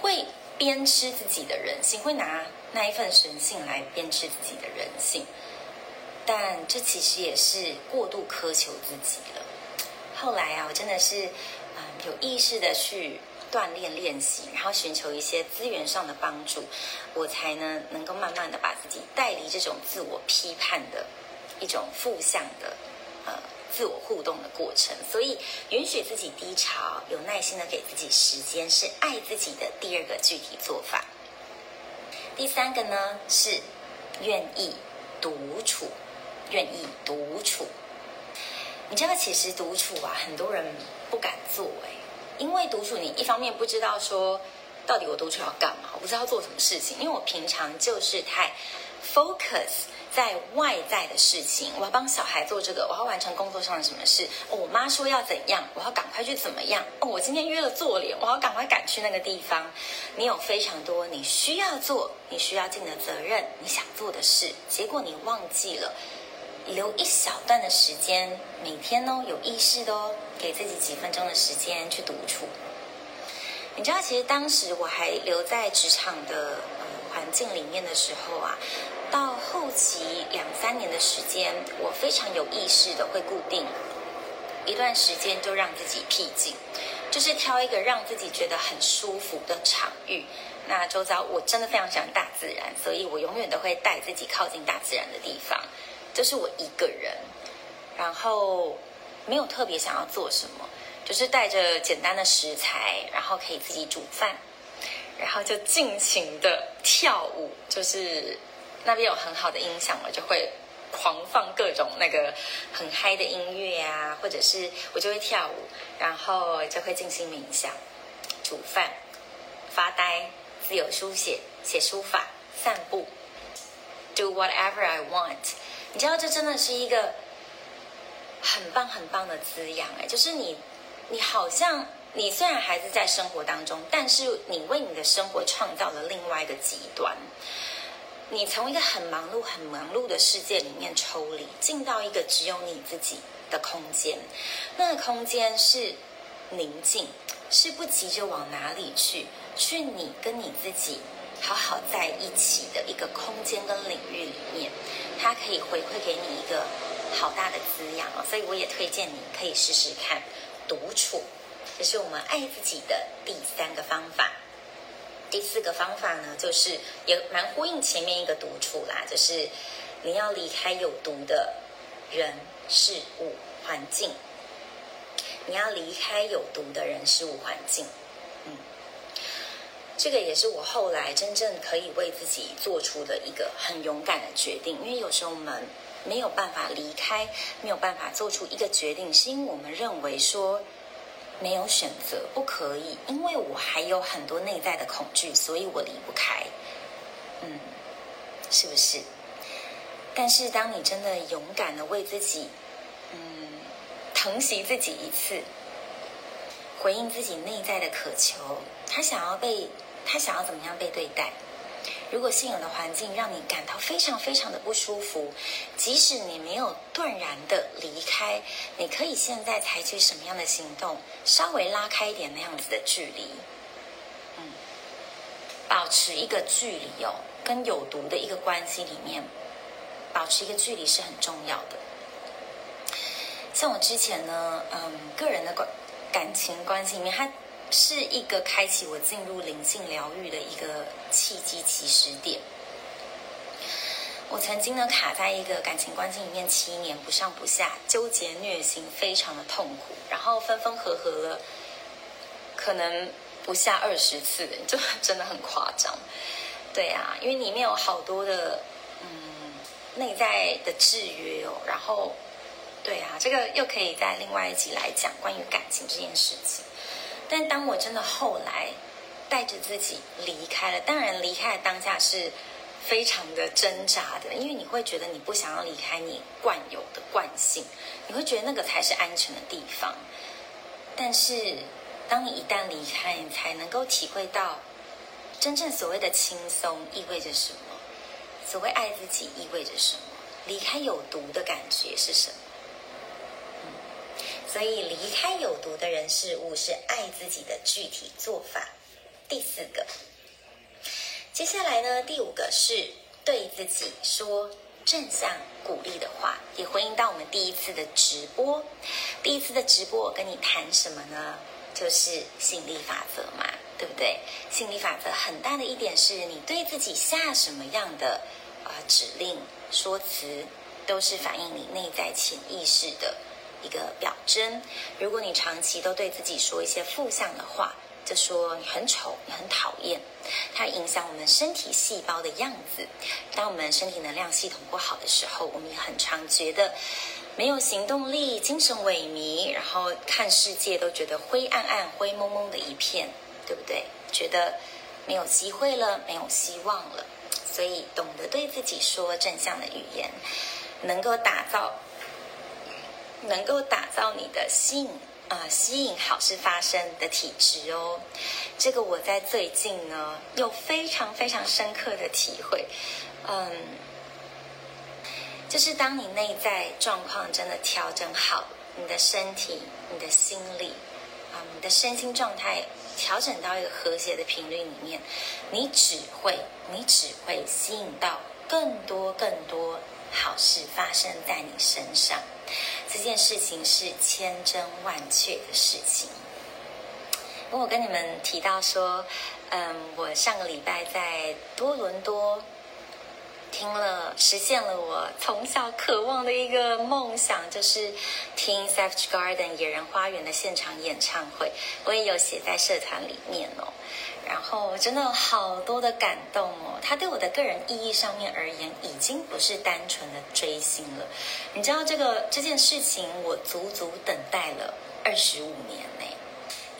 会。鞭笞自己的人性，会拿那一份神性来鞭笞自己的人性，但这其实也是过度苛求自己了。后来啊，我真的是嗯有意识的去锻炼练习，然后寻求一些资源上的帮助，我才呢能够慢慢的把自己带离这种自我批判的一种负向的呃自我互动的过程。所以，允许自己低潮，有耐心的给自己时间，是爱自己的第二个具体做法。第三个呢是愿意独处，愿意独处。你知道，其实独处啊，很多人不敢做哎，因为独处，你一方面不知道说到底我独处要干嘛，我不知道做什么事情，因为我平常就是太 focus 在外在的事情，我要帮小孩做这个，我要完成工作上的什么事，我妈说要怎样，我要赶快去怎么样，哦，我今天约了做脸，我要赶快赶去那个地方。你有非常多你需要做、你需要尽的责任、你想做的事，结果你忘记了。留一小段的时间，每天哦，有意识的哦，给自己几分钟的时间去独处。你知道，其实当时我还留在职场的环境里面的时候啊，到后期两三年的时间，我非常有意识的会固定一段时间，就让自己僻静，就是挑一个让自己觉得很舒服的场域。那周遭我真的非常喜欢大自然，所以我永远都会带自己靠近大自然的地方。就是我一个人，然后没有特别想要做什么，就是带着简单的食材，然后可以自己煮饭，然后就尽情的跳舞。就是那边有很好的音响，我就会狂放各种那个很嗨的音乐啊，或者是我就会跳舞，然后就会进行冥想、煮饭、发呆、自由书写、写书法、散步，do whatever I want。你知道，这真的是一个很棒很棒的滋养哎！就是你，你好像你虽然还是在生活当中，但是你为你的生活创造了另外一个极端。你从一个很忙碌、很忙碌的世界里面抽离，进到一个只有你自己的空间。那个空间是宁静，是不急着往哪里去，去你跟你自己好好在一起的一个空间跟领域里面。它可以回馈给你一个好大的滋养哦，所以我也推荐你可以试试看独处，这是我们爱自己的第三个方法。第四个方法呢，就是也蛮呼应前面一个独处啦，就是你要离开有毒的人、事物、环境，你要离开有毒的人、事物、环境。嗯这个也是我后来真正可以为自己做出的一个很勇敢的决定，因为有时候我们没有办法离开，没有办法做出一个决定，是因为我们认为说没有选择，不可以，因为我还有很多内在的恐惧，所以我离不开。嗯，是不是？但是当你真的勇敢的为自己，嗯，疼惜自己一次，回应自己内在的渴求，他想要被。他想要怎么样被对待？如果现有的环境让你感到非常非常的不舒服，即使你没有断然的离开，你可以现在采取什么样的行动？稍微拉开一点那样子的距离，嗯，保持一个距离哦，跟有毒的一个关系里面，保持一个距离是很重要的。像我之前呢，嗯，个人的关感情关系里面，他。是一个开启我进入灵性疗愈的一个契机起始点。我曾经呢卡在一个感情关系里面七年不上不下，纠结虐心，非常的痛苦，然后分分合合了，可能不下二十次，就真的很夸张。对啊，因为里面有好多的嗯内在的制约哦，然后对啊，这个又可以在另外一集来讲关于感情这件事情。但当我真的后来带着自己离开了，当然离开的当下是非常的挣扎的，因为你会觉得你不想要离开你惯有的惯性，你会觉得那个才是安全的地方。但是当你一旦离开，你才能够体会到真正所谓的轻松意味着什么，所谓爱自己意味着什么，离开有毒的感觉是什么。所以，离开有毒的人事物是爱自己的具体做法。第四个，接下来呢，第五个是对自己说正向鼓励的话，也回应到我们第一次的直播。第一次的直播，我跟你谈什么呢？就是吸引力法则嘛，对不对？吸引力法则很大的一点是你对自己下什么样的啊、指令、说辞，都是反映你内在潜意识的一个表征。如果你长期都对自己说一些负向的话，就说你很丑，你很讨厌，它影响我们身体细胞的样子。当我们身体能量系统不好的时候，我们也很常觉得没有行动力，精神萎靡，然后看世界都觉得灰暗暗、灰蒙蒙的一片，对不对？觉得没有机会了，没有希望了。所以，懂得对自己说正向的语言，能够打造，能够打造你的吸引。啊、吸引好事发生的体质哦，这个我在最近呢有非常非常深刻的体会。嗯，就是当你内在状况真的调整好，你的身体、你的心理啊、你的身心状态调整到一个和谐的频率里面，你只会，你只会吸引到更多更多好事发生在你身上。这件事情是千真万确的事情。因为我跟你们提到说，嗯，我上个礼拜在多伦多听了，实现了我从小渴望的一个梦想，就是听 Savage Garden 野人花园的现场演唱会。我也有写在社团里面哦。然后真的好多的感动哦，他对我的个人意义上面而言，已经不是单纯的追星了。你知道这个这件事情，我足足等待了二十五年呢，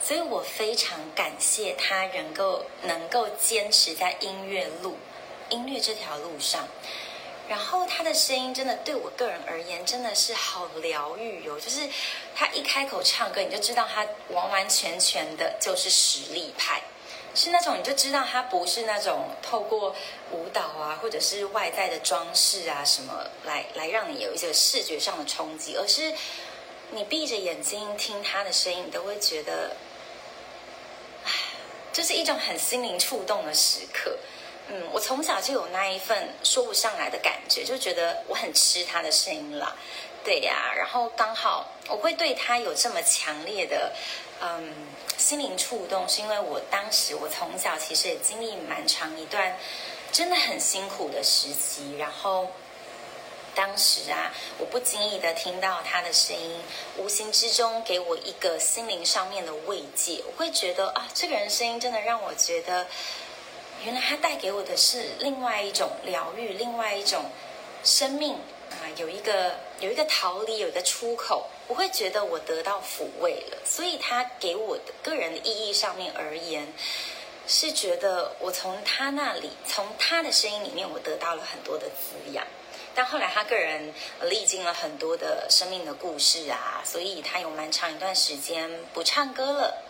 所以我非常感谢他能够能够坚持在音乐路、音乐这条路上。然后他的声音真的对我个人而言，真的是好疗愈哦。就是他一开口唱歌，你就知道他完完全全的就是实力派。是那种你就知道他不是那种透过舞蹈啊，或者是外在的装饰啊什么来来让你有一些视觉上的冲击，而是你闭着眼睛听他的声音，你都会觉得，唉，就是一种很心灵触动的时刻。嗯，我从小就有那一份说不上来的感觉，就觉得我很吃他的声音啦。对呀，然后刚好我会对他有这么强烈的。嗯，心灵触动是因为我当时我从小其实也经历蛮长一段真的很辛苦的时期，然后当时啊，我不经意的听到他的声音，无形之中给我一个心灵上面的慰藉，我会觉得啊，这个人声音真的让我觉得，原来他带给我的是另外一种疗愈，另外一种生命啊，有一个有一个逃离，有一个出口。不会觉得我得到抚慰了，所以他给我的个人的意义上面而言，是觉得我从他那里，从他的声音里面，我得到了很多的滋养。但后来他个人历经了很多的生命的故事啊，所以他有蛮长一段时间不唱歌了，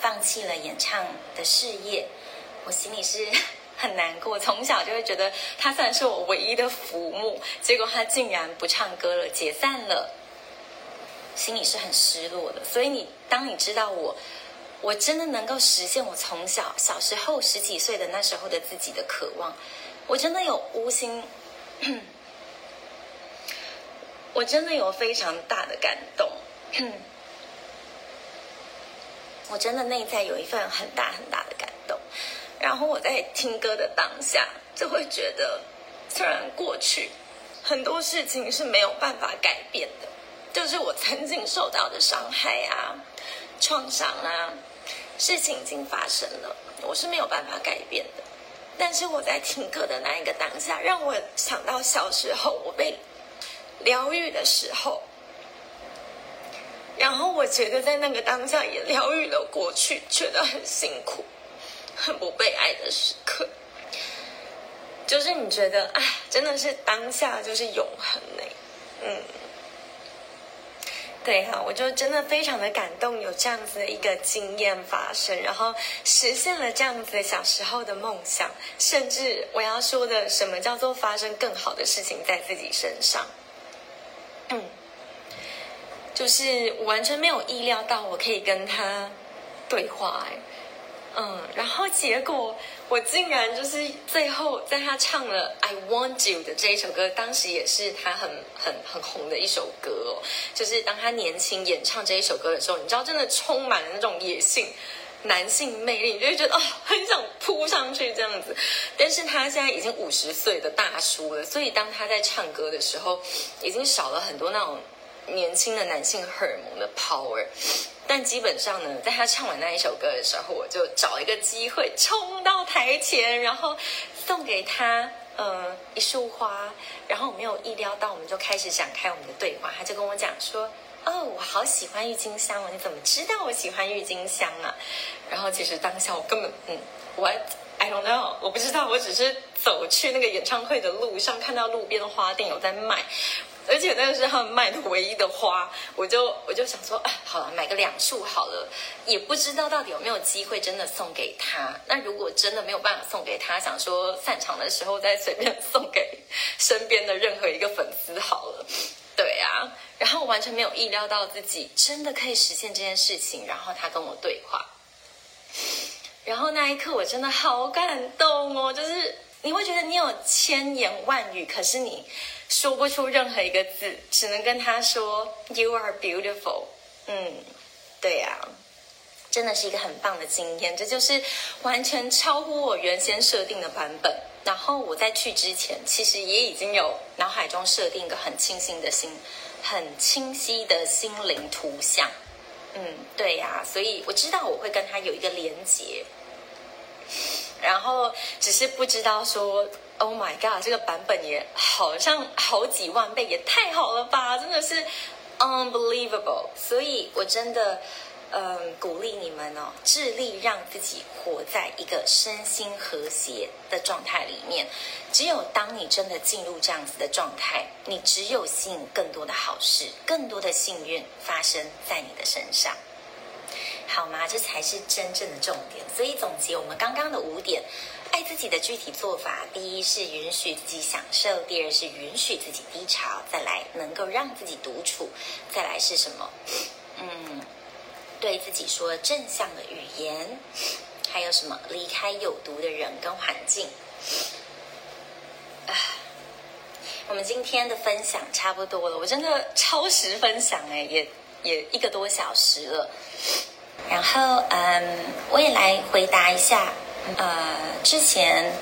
放弃了演唱的事业。我心里是很难过，从小就会觉得他算是我唯一的浮木，结果他竟然不唱歌了，解散了。心里是很失落的，所以你当你知道我，我真的能够实现我从小小时候十几岁的那时候的自己的渴望，我真的有无心，我真的有非常大的感动，我真的内在有一份很大很大的感，然后我在听歌的当下就会觉得，虽然过去很多事情是没有办法改变的。就是我曾经受到的伤害啊、创伤啊，事情已经发生了，我是没有办法改变的。但是我在听歌的那一个当下，让我想到小时候我被疗愈的时候，然后我觉得在那个当下也疗愈了过去觉得很辛苦、很 不被爱的时刻。就是你觉得，哎，真的是当下就是永恒呢，嗯。对哈，我就真的非常的感动，有这样子的一个经验发生，然后实现了这样子小时候的梦想，甚至我要说的，什么叫做发生更好的事情在自己身上？嗯，就是我完全没有意料到我可以跟他对话，哎，嗯，然后结果我竟然就是最后在他唱了《I Want You》的这一首歌，当时也是他很很很红的一首歌哦。就是当他年轻演唱这一首歌的时候，你知道，真的充满了那种野性、男性魅力，你就会觉得哦，很想扑上去这样子。但是他现在已经五十岁的大叔了，所以当他在唱歌的时候，已经少了很多那种年轻的男性荷尔蒙的 power。但基本上呢，在他唱完那一首歌的时候，我就找一个机会冲到台前，然后送给他，呃，一束花。然后我没有意料到，我们就开始展开我们的对话。他就跟我讲说：“哦，我好喜欢郁金香哦，你怎么知道我喜欢郁金香啊？”然后其实当下我根本，嗯，What I don't know，我不知道，我只是走去那个演唱会的路上，看到路边的花店有在卖。而且那个是他们卖的唯一的花，我就我就想说，哎，好了，买个两束好了，也不知道到底有没有机会真的送给他。那如果真的没有办法送给他，想说散场的时候再随便送给身边的任何一个粉丝好了。对啊，然后完全没有意料到自己真的可以实现这件事情。然后他跟我对话，然后那一刻我真的好感动哦，就是你会觉得你有千言万语，可是你。说不出任何一个字，只能跟他说 “You are beautiful”。嗯，对呀、啊，真的是一个很棒的经验。这就是完全超乎我原先设定的版本。然后我在去之前，其实也已经有脑海中设定一个很清晰的心、很清晰的心灵图像。嗯，对呀、所以我知道我会跟他有一个连接。然后只是不知道说。Oh my god！这个版本也好像好几万倍，也太好了吧！真的是 unbelievable。所以我真的，嗯，鼓励你们哦，致力让自己活在一个身心和谐的状态里面。只有当你真的进入这样子的状态，你只有吸引更多的好事，更多的幸运发生在你的身上，好吗？这才是真正的重点。所以总结我们刚刚的五点。爱自己的具体做法，第一是允许自己享受，第二是允许自己低潮，再来能够让自己独处，再来是什么？嗯，对自己说正向的语言，还有什么？离开有毒的人跟环境。啊，我们今天的分享差不多了，我真的超时分享哎，也也一个多小时了。然后嗯，我也来回答一下。呃，之前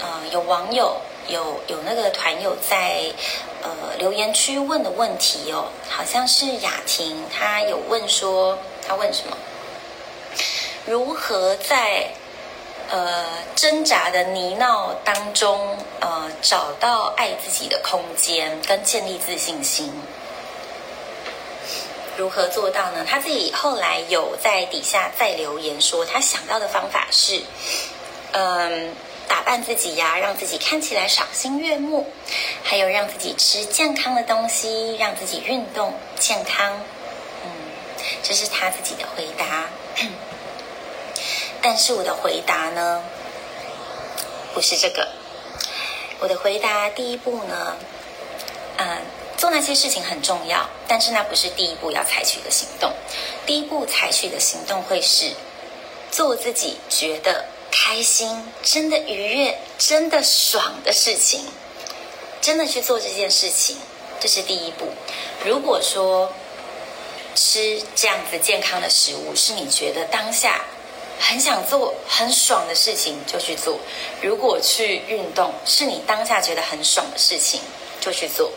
呃有网友有有那个团友在呃留言区问的问题哦，好像是雅婷，她有问说，他问什么？如何在呃挣扎的泥淖当中呃找到爱自己的空间跟建立自信心？如何做到呢？他自己后来有在底下再留言说，他想到的方法是。嗯，打扮自己呀，让自己看起来赏心悦目，还有让自己吃健康的东西，让自己运动健康。这是他自己的回答。但是我的回答呢，不是这个。我的回答第一步呢，嗯，做那些事情很重要，但是那不是第一步要采取的行动。第一步采取的行动会是做自己觉得。开心，真的愉悦，真的爽的事情，真的去做这件事情，这是第一步。如果说吃这样子健康的食物是你觉得当下很想做、很爽的事情，就去做；如果去运动是你当下觉得很爽的事情，就去做；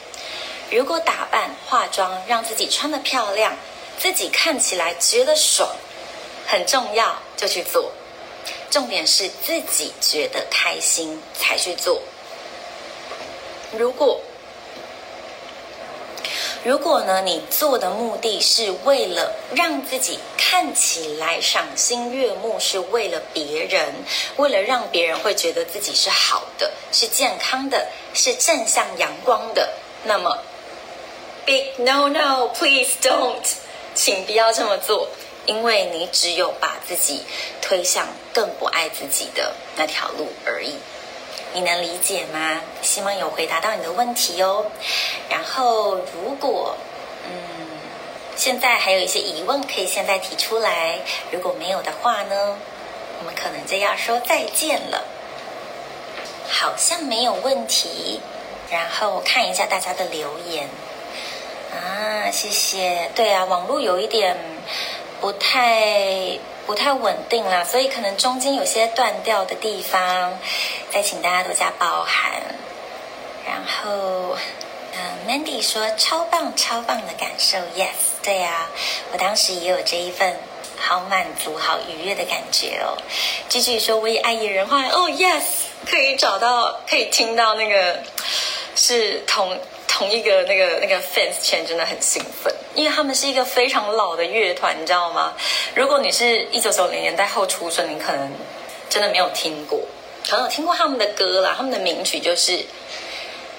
如果打扮、化妆让自己穿得漂亮，自己看起来觉得爽，很重要，就去做。重点是自己觉得开心才去做。如果如果呢，你做的目的是为了让自己看起来赏心悦目，是为了别人，为了让别人会觉得自己是好的、是健康的、是正向阳光的，那么，big no no，please don't，请不要这么做。因为你只有把自己推向更不爱自己的那条路而已，你能理解吗？希望有回答到你的问题哦。然后，如果嗯，现在还有一些疑问，可以现在提出来。如果没有的话呢，我们可能就要说再见了。好像没有问题。然后看一下大家的留言啊，谢谢。对啊，网络有一点不太不太稳定啦，所以可能中间有些断掉的地方，再请大家多加包涵。然后，嗯，Mandy 说超棒超棒的感受，Yes，对啊，我当时也有这一份好满足、好愉悦的感觉哦。继续说我也爱野人花，哦，Yes，可以找到，可以听到那个。是同同一个那个那个 fans 圈真的很兴奋，因为他们是一个非常老的乐团，你知道吗？如果你是一九九零年代后出生，你可能真的没有听过，可能有听过他们的歌啦。他们的名曲就是，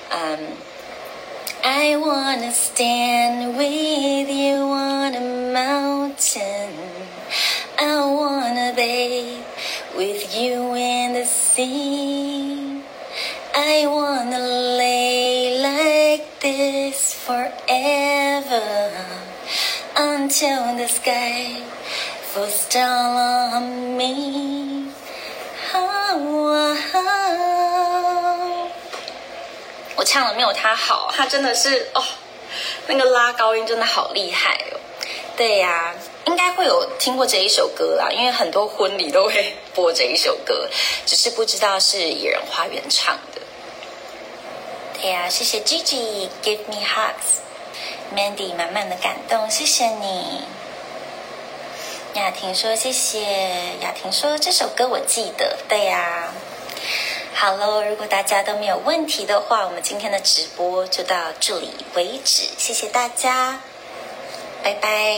嗯、um,，I wanna stand with you on a mountain，I wanna bathe with you in the sea，I wanna lay like this forever until the sky falls down on me. 我唱的没有他好，他真的是哦，那个拉高音真的好厉害哦。对呀、啊，应该会有听过这一首歌啦，因为很多婚礼都会播这一首歌，只是不知道是野人花园唱的。对呀、啊，谢谢 Gigi，Give me hugs，Mandy 满满的感动，谢谢你。雅婷说谢谢，雅婷说这首歌我记得，对呀、好喽，如果大家都没有问题的话，我们今天的直播就到这里为止，谢谢大家，拜拜。